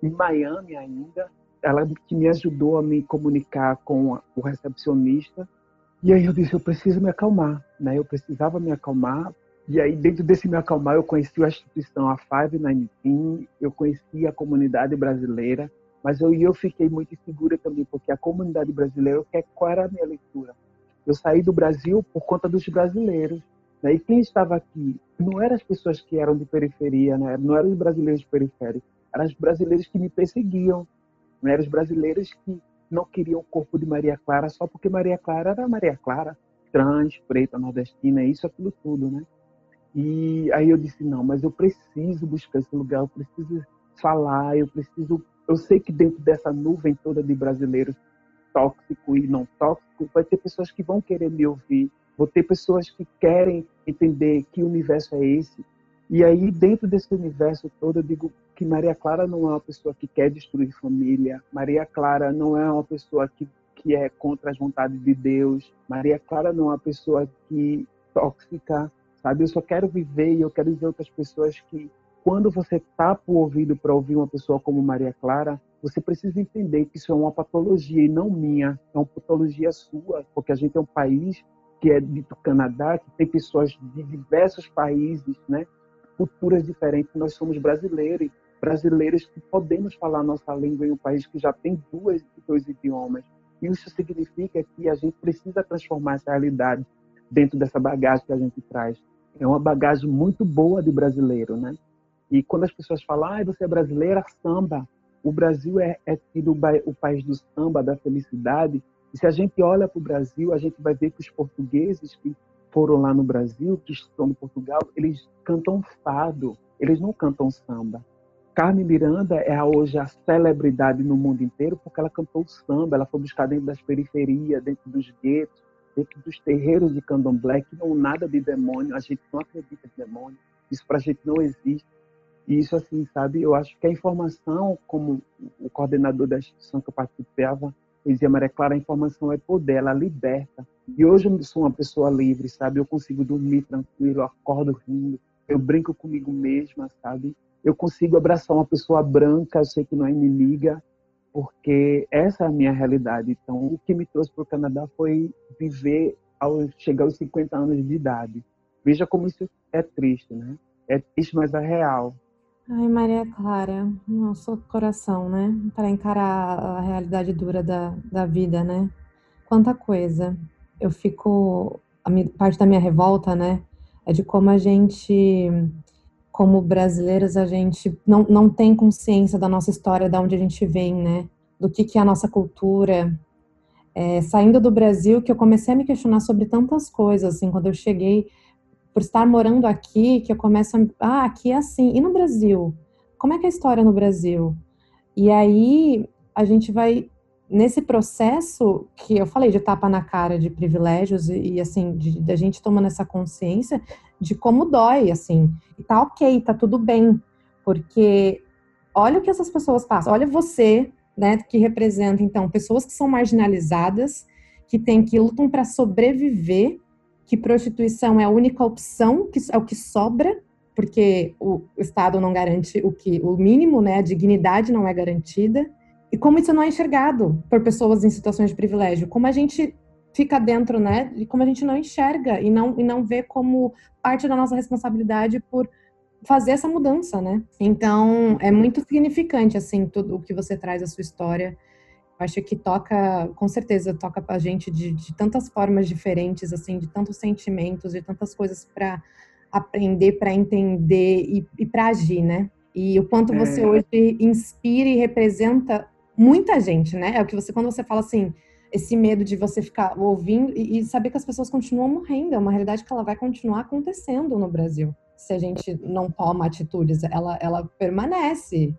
em Miami ainda, ela que me ajudou a me comunicar com o recepcionista. E aí eu disse, eu preciso me acalmar, né? Eu precisava me acalmar. E aí dentro desse me acalmar, eu conheci a instituição a 519, eu conheci a comunidade brasileira, mas eu, eu fiquei muito insegura também, porque a comunidade brasileira, qual era a minha leitura? Eu saí do Brasil por conta dos brasileiros. Né? E quem estava aqui não eram as pessoas que eram de periferia, né? não eram os brasileiros periféricos, eram os brasileiros que me perseguiam, não eram os brasileiros que não queriam o corpo de Maria Clara só porque Maria Clara era Maria Clara, trans, preta, nordestina, isso, aquilo tudo, né? E aí eu disse, não, mas eu preciso buscar esse lugar, eu preciso falar, eu preciso... Eu sei que dentro dessa nuvem toda de brasileiros tóxico e não tóxico, vai ter pessoas que vão querer me ouvir, vou ter pessoas que querem entender que universo é esse. E aí, dentro desse universo todo, eu digo que Maria Clara não é uma pessoa que quer destruir família, Maria Clara não é uma pessoa que, que é contra as vontades de Deus, Maria Clara não é uma pessoa que tóxica, sabe? Eu só quero viver e eu quero dizer outras pessoas que quando você tapa o ouvido para ouvir uma pessoa como Maria Clara, você precisa entender que isso é uma patologia e não minha, é uma patologia sua, porque a gente é um país que é dito Canadá, que tem pessoas de diversos países, né? culturas diferentes. Nós somos brasileiros, brasileiros que podemos falar nossa língua em um país que já tem duas, dois idiomas. Isso significa que a gente precisa transformar essa realidade dentro dessa bagagem que a gente traz. É uma bagagem muito boa de brasileiro, né? E quando as pessoas falam, ah, você é brasileira, samba. O Brasil é, é tido o país do samba, da felicidade. E se a gente olha para o Brasil, a gente vai ver que os portugueses que foram lá no Brasil, que estão no Portugal, eles cantam fado, eles não cantam samba. Carmen Miranda é hoje a celebridade no mundo inteiro porque ela cantou samba, ela foi buscar dentro das periferias, dentro dos guetos, dentro dos terreiros de candomblé, que não nada de demônio, a gente não acredita em demônio, isso para a gente não existe. E isso, assim, sabe, eu acho que a informação, como o coordenador da instituição que eu participava, dizia, Maria Clara, a informação é poder, ela liberta. E hoje eu sou uma pessoa livre, sabe? Eu consigo dormir tranquilo, acordo rindo, eu brinco comigo mesma, sabe? Eu consigo abraçar uma pessoa branca, eu sei que não é inimiga, porque essa é a minha realidade. Então, o que me trouxe para o Canadá foi viver ao chegar aos 50 anos de idade. Veja como isso é triste, né? É triste, mas é real. Ai, Maria Clara, nosso coração, né? Para encarar a realidade dura da, da vida, né? Quanta coisa. Eu fico. A minha, parte da minha revolta, né? É de como a gente, como brasileiros, a gente não, não tem consciência da nossa história, de onde a gente vem, né? Do que, que é a nossa cultura. É, saindo do Brasil, que eu comecei a me questionar sobre tantas coisas, assim, quando eu cheguei por estar morando aqui, que eu começo a. Ah, aqui é assim. E no Brasil? Como é que é a história no Brasil? E aí a gente vai. Nesse processo que eu falei de tapa na cara de privilégios e, e assim, da gente tomando essa consciência, de como dói, assim. E tá ok, tá tudo bem, porque olha o que essas pessoas passam, olha você, né, que representa, então, pessoas que são marginalizadas, que tem que lutam para sobreviver, que prostituição é a única opção, que é o que sobra, porque o Estado não garante o que o mínimo, né, a dignidade não é garantida. E como isso não é enxergado por pessoas em situações de privilégio, como a gente fica dentro, né, e como a gente não enxerga e não e não vê como parte da nossa responsabilidade por fazer essa mudança, né? Então, é muito significante assim tudo o que você traz a sua história acho que toca, com certeza, toca pra gente de, de tantas formas diferentes, assim, de tantos sentimentos, de tantas coisas para aprender, para entender e, e para agir, né? E o quanto você é. hoje inspira e representa muita gente, né? É o que você, quando você fala assim, esse medo de você ficar ouvindo e, e saber que as pessoas continuam morrendo, é uma realidade que ela vai continuar acontecendo no Brasil. Se a gente não toma atitudes, ela, ela permanece.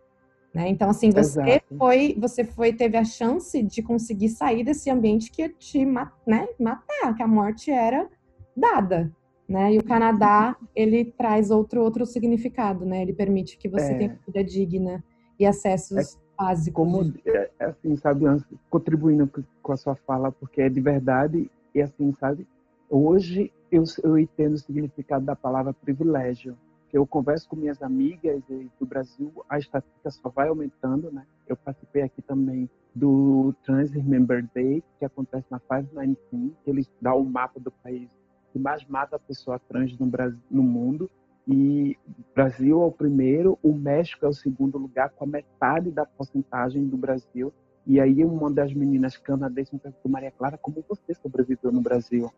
Né? Então, assim, você Exato. foi, você foi, teve a chance de conseguir sair desse ambiente que ia te né, matar, que a morte era dada. Né? E o Canadá, ele traz outro, outro significado, né? Ele permite que você é. tenha vida digna e acessos básicos. Como, é, é assim, sabe, contribuindo com a sua fala, porque é de verdade, e assim, sabe, hoje eu, eu entendo o significado da palavra privilégio eu converso com minhas amigas do Brasil, a estatística só vai aumentando, né? Eu participei aqui também do Trans Remember Day, que acontece na 519, que eles dão o um mapa do país que mais mata a pessoa trans no, Brasil, no mundo. E Brasil é o primeiro, o México é o segundo lugar, com a metade da porcentagem do Brasil. E aí uma das meninas canadenses me perguntou, Maria Clara, como você sobreviveu no Brasil?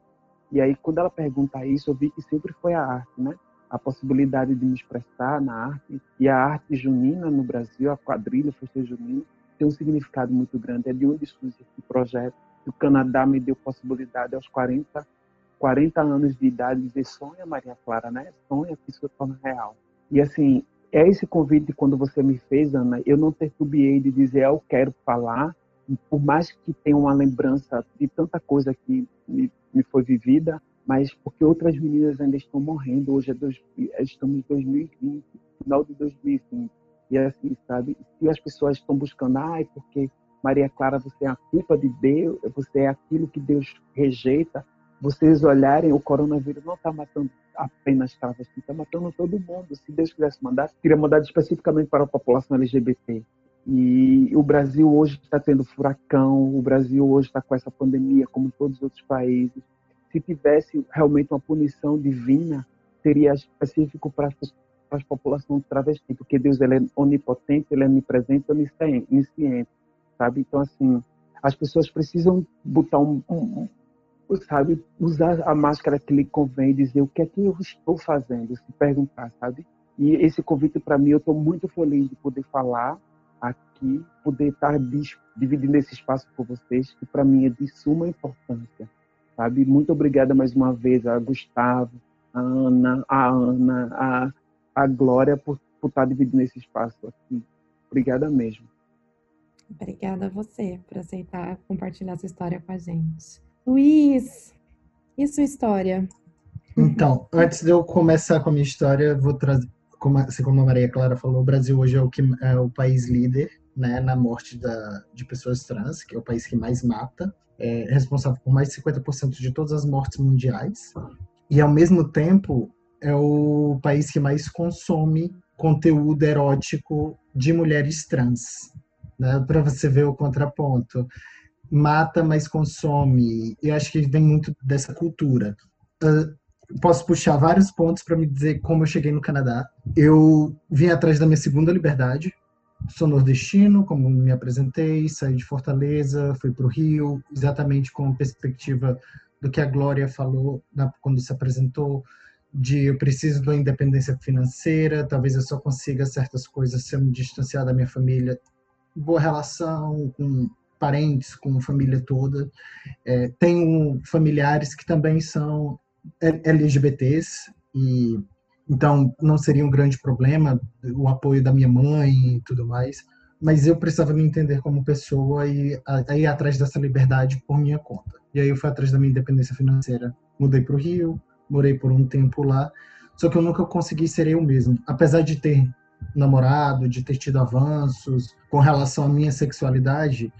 E aí, quando ela pergunta isso, eu vi que sempre foi a arte, né? a possibilidade de me expressar na arte. E a arte junina no Brasil, a quadrilha, a junina, tem um significado muito grande. É de onde surge esse projeto. O Canadá me deu possibilidade aos 40, 40 anos de idade de dizer sonha, Maria Clara, né? Sonha que isso torna real. E assim, é esse convite quando você me fez, Ana, eu não titubeei de dizer eu quero falar, por mais que tenha uma lembrança de tanta coisa que me, me foi vivida, mas porque outras meninas ainda estão morrendo. Hoje é dois, estamos em 2020, final de 2020. E assim, sabe, se as pessoas estão buscando, ai, ah, porque Maria Clara, você é a culpa de Deus, você é aquilo que Deus rejeita, vocês olharem, o coronavírus não está matando apenas travestis, está matando todo mundo. Se Deus quisesse mandar, teria mandado especificamente para a população LGBT. E o Brasil hoje está tendo furacão, o Brasil hoje está com essa pandemia, como todos os outros países se tivesse realmente uma punição divina, seria específico para as populações travestis, porque Deus ele é onipotente, ele é onipresente, onisciente, sabe? Então, assim, as pessoas precisam botar um, um, sabe, usar a máscara que lhe convém, dizer o que é que eu estou fazendo, se perguntar, sabe? E esse convite para mim, eu estou muito feliz de poder falar aqui, poder estar dividindo esse espaço com vocês, que para mim é de suma importância sabe? Muito obrigada mais uma vez a Gustavo, a Ana, a Ana, a, a Glória por, por estar dividindo esse espaço aqui. Obrigada mesmo. Obrigada a você por aceitar compartilhar sua história com a gente. Luiz, e sua história? Então, antes de eu começar com a minha história, vou trazer, como, assim como a Maria Clara falou, o Brasil hoje é o, que, é o país líder né, na morte da, de pessoas trans, que é o país que mais mata é responsável por mais de 50% de todas as mortes mundiais e ao mesmo tempo é o país que mais consome conteúdo erótico de mulheres trans, né? Para você ver o contraponto. Mata, mas consome. E acho que vem muito dessa cultura. Uh, posso puxar vários pontos para me dizer como eu cheguei no Canadá. Eu vim atrás da minha segunda liberdade, sou nordestino, como me apresentei, saí de Fortaleza, fui para o Rio, exatamente com a perspectiva do que a Glória falou na, quando se apresentou, de eu preciso da independência financeira, talvez eu só consiga certas coisas se eu me distanciar da minha família, boa relação com parentes, com família toda. É, tenho familiares que também são LGBTs e então, não seria um grande problema o apoio da minha mãe e tudo mais. Mas eu precisava me entender como pessoa e ir atrás dessa liberdade por minha conta. E aí eu fui atrás da minha independência financeira. Mudei para o Rio, morei por um tempo lá, só que eu nunca consegui ser eu mesmo. Apesar de ter namorado, de ter tido avanços com relação à minha sexualidade,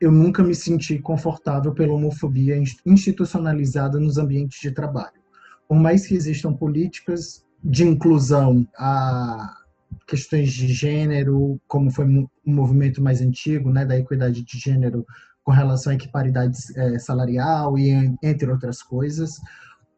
eu nunca me senti confortável pela homofobia institucionalizada nos ambientes de trabalho. Por mais que existam políticas de inclusão a questões de gênero, como foi um movimento mais antigo, né, da equidade de gênero com relação à equiparidade é, salarial e entre outras coisas,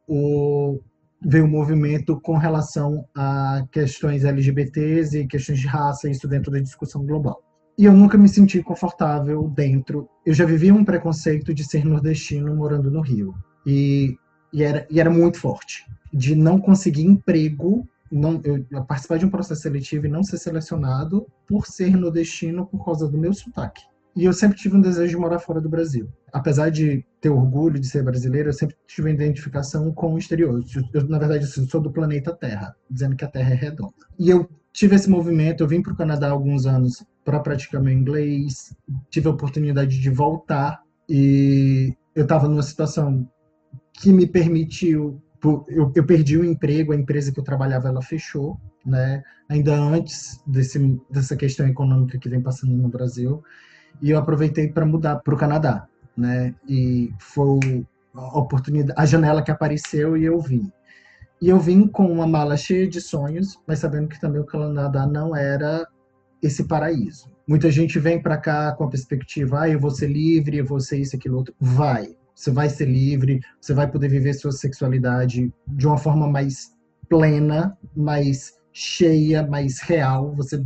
o, veio um movimento com relação a questões LGBTs e questões de raça, isso dentro da discussão global. E eu nunca me senti confortável dentro. Eu já vivia um preconceito de ser nordestino morando no Rio. E, e, era, e era muito forte. De não conseguir emprego, não, eu, participar de um processo seletivo e não ser selecionado por ser nordestino por causa do meu sotaque. E eu sempre tive um desejo de morar fora do Brasil. Apesar de ter orgulho de ser brasileiro, eu sempre tive uma identificação com o exterior. Eu, na verdade, eu sou do planeta Terra, dizendo que a Terra é redonda. E eu tive esse movimento, eu vim para o Canadá há alguns anos para praticar meu inglês, tive a oportunidade de voltar e eu estava numa situação que me permitiu eu, eu, perdi o emprego, a empresa que eu trabalhava ela fechou, né? Ainda antes desse, dessa questão econômica que vem passando no Brasil, e eu aproveitei para mudar para o Canadá, né? E foi a oportunidade, a janela que apareceu e eu vim. E eu vim com uma mala cheia de sonhos, mas sabendo que também o Canadá não era esse paraíso. Muita gente vem para cá com a perspectiva, ah, eu vou ser livre, eu vou ser isso, aquilo, outro. Vai. Você vai ser livre, você vai poder viver sua sexualidade de uma forma mais plena, mais cheia, mais real. Você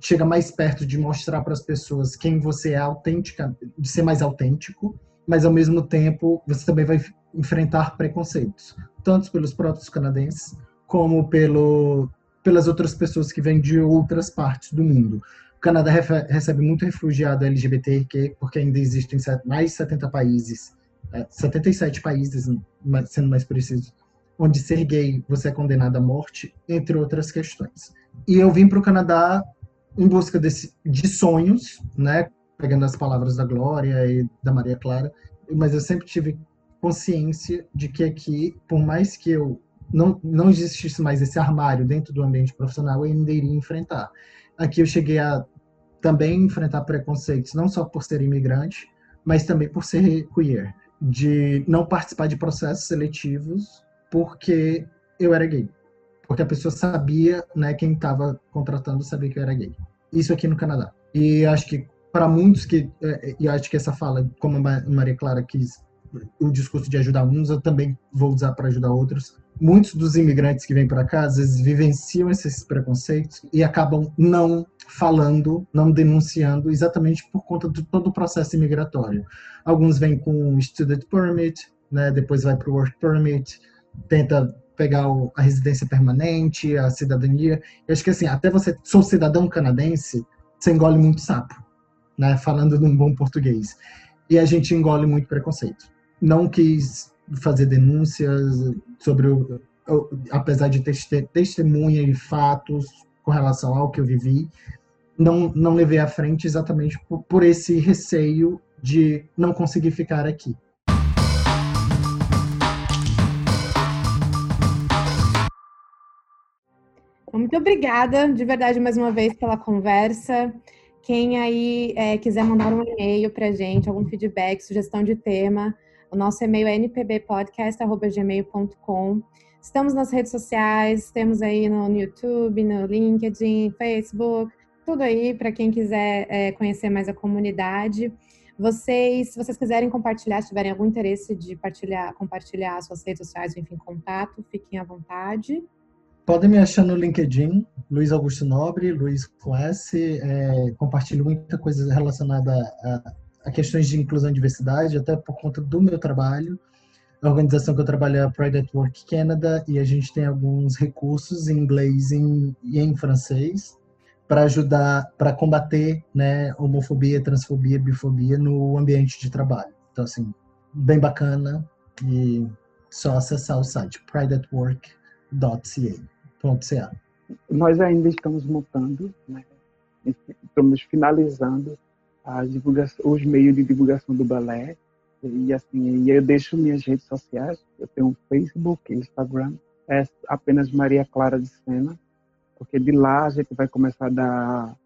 chega mais perto de mostrar para as pessoas quem você é autêntica, de ser mais autêntico, mas ao mesmo tempo você também vai enfrentar preconceitos, tanto pelos próprios canadenses como pelo pelas outras pessoas que vêm de outras partes do mundo. O Canadá recebe muito refugiado LGBTQ, porque ainda existem mais de 70 países, 77 é, países, sendo mais preciso, onde ser gay você é condenado à morte, entre outras questões. E eu vim para o Canadá em busca desse, de sonhos, né? Pegando as palavras da Glória e da Maria Clara, mas eu sempre tive consciência de que aqui, por mais que eu não, não existisse mais esse armário dentro do ambiente profissional, eu ainda iria enfrentar. Aqui eu cheguei a também enfrentar preconceitos, não só por ser imigrante, mas também por ser queer, de não participar de processos seletivos porque eu era gay. Porque a pessoa sabia, né, quem estava contratando sabia que eu era gay. Isso aqui no Canadá. E acho que para muitos que, é, e acho que essa fala, como a Maria Clara quis, o discurso de ajudar uns, eu também vou usar para ajudar outros muitos dos imigrantes que vêm para cá, às vezes, vivenciam esses preconceitos e acabam não falando, não denunciando, exatamente por conta de todo o processo imigratório. Alguns vêm com student permit, né, depois vai para o work permit, tenta pegar a residência permanente, a cidadania. Eu acho que assim, até você sou cidadão canadense, você engole muito sapo, né, falando num bom português. E a gente engole muito preconceito. Não quis fazer denúncias sobre o, apesar de ter testemunha e fatos com relação ao que eu vivi, não, não levei à frente exatamente por, por esse receio de não conseguir ficar aqui. Muito obrigada, de verdade, mais uma vez pela conversa. Quem aí é, quiser mandar um e-mail para gente, algum feedback, sugestão de tema, o nosso e-mail é npbpodcast.gmail.com. Estamos nas redes sociais, temos aí no YouTube, no LinkedIn, Facebook, tudo aí para quem quiser é, conhecer mais a comunidade. Vocês, se vocês quiserem compartilhar, se tiverem algum interesse de partilhar, compartilhar suas redes sociais, enfim, contato, fiquem à vontade. Podem me achar no LinkedIn, Luiz Augusto Nobre, Luiz S. É, compartilho muita coisa relacionada a a questões de inclusão e diversidade, até por conta do meu trabalho. A organização que eu trabalho é a Pride at Work Canada e a gente tem alguns recursos em inglês e em francês para ajudar, para combater né, homofobia, transfobia, bifobia no ambiente de trabalho. Então, assim, bem bacana e só acessar o site prideatwork.ca. Nós ainda estamos montando, né? estamos finalizando os meios de divulgação do balé. E assim, eu deixo minhas redes sociais, eu tenho Facebook, Instagram, é apenas Maria Clara de Sena, porque de lá a gente vai começar a dar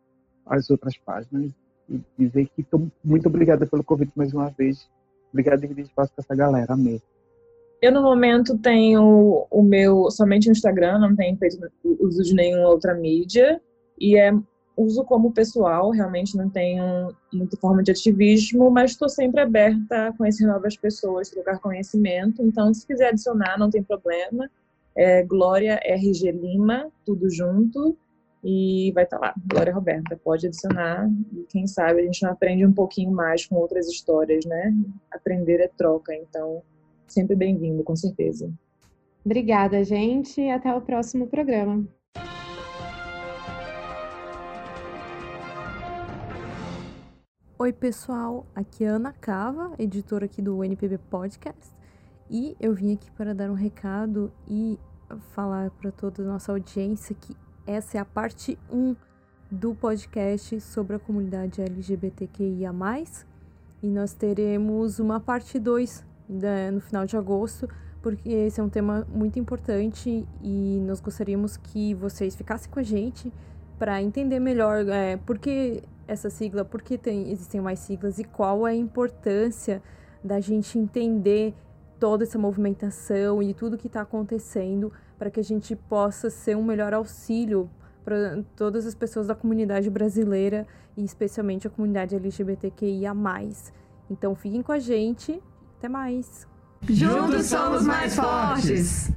as outras páginas e dizer que estou muito obrigada pelo convite mais uma vez. Obrigado por dividir espaço com essa galera, amei. Eu, no momento, tenho o meu somente o Instagram, não tenho feito uso de nenhuma outra mídia. E é uso como pessoal, realmente não tenho muita forma de ativismo, mas estou sempre aberta a conhecer novas pessoas, trocar conhecimento. Então, se quiser adicionar, não tem problema. É Glória RG Lima, tudo junto. E vai estar tá lá, Glória Roberta, pode adicionar. E quem sabe a gente não aprende um pouquinho mais com outras histórias, né? Aprender é troca, então sempre bem-vindo, com certeza. Obrigada, gente, e até o próximo programa. Oi, pessoal, aqui é Ana Cava, editora aqui do NPB Podcast, e eu vim aqui para dar um recado e falar para toda a nossa audiência que essa é a parte 1 do podcast sobre a comunidade LGBTQIA+, e nós teremos uma parte 2 né, no final de agosto, porque esse é um tema muito importante e nós gostaríamos que vocês ficassem com a gente para entender melhor é, por que essa sigla, por que tem, existem mais siglas e qual é a importância da gente entender toda essa movimentação e tudo que está acontecendo para que a gente possa ser um melhor auxílio para todas as pessoas da comunidade brasileira e especialmente a comunidade LGBTQIA+. Então fiquem com a gente até mais. Juntos somos mais fortes!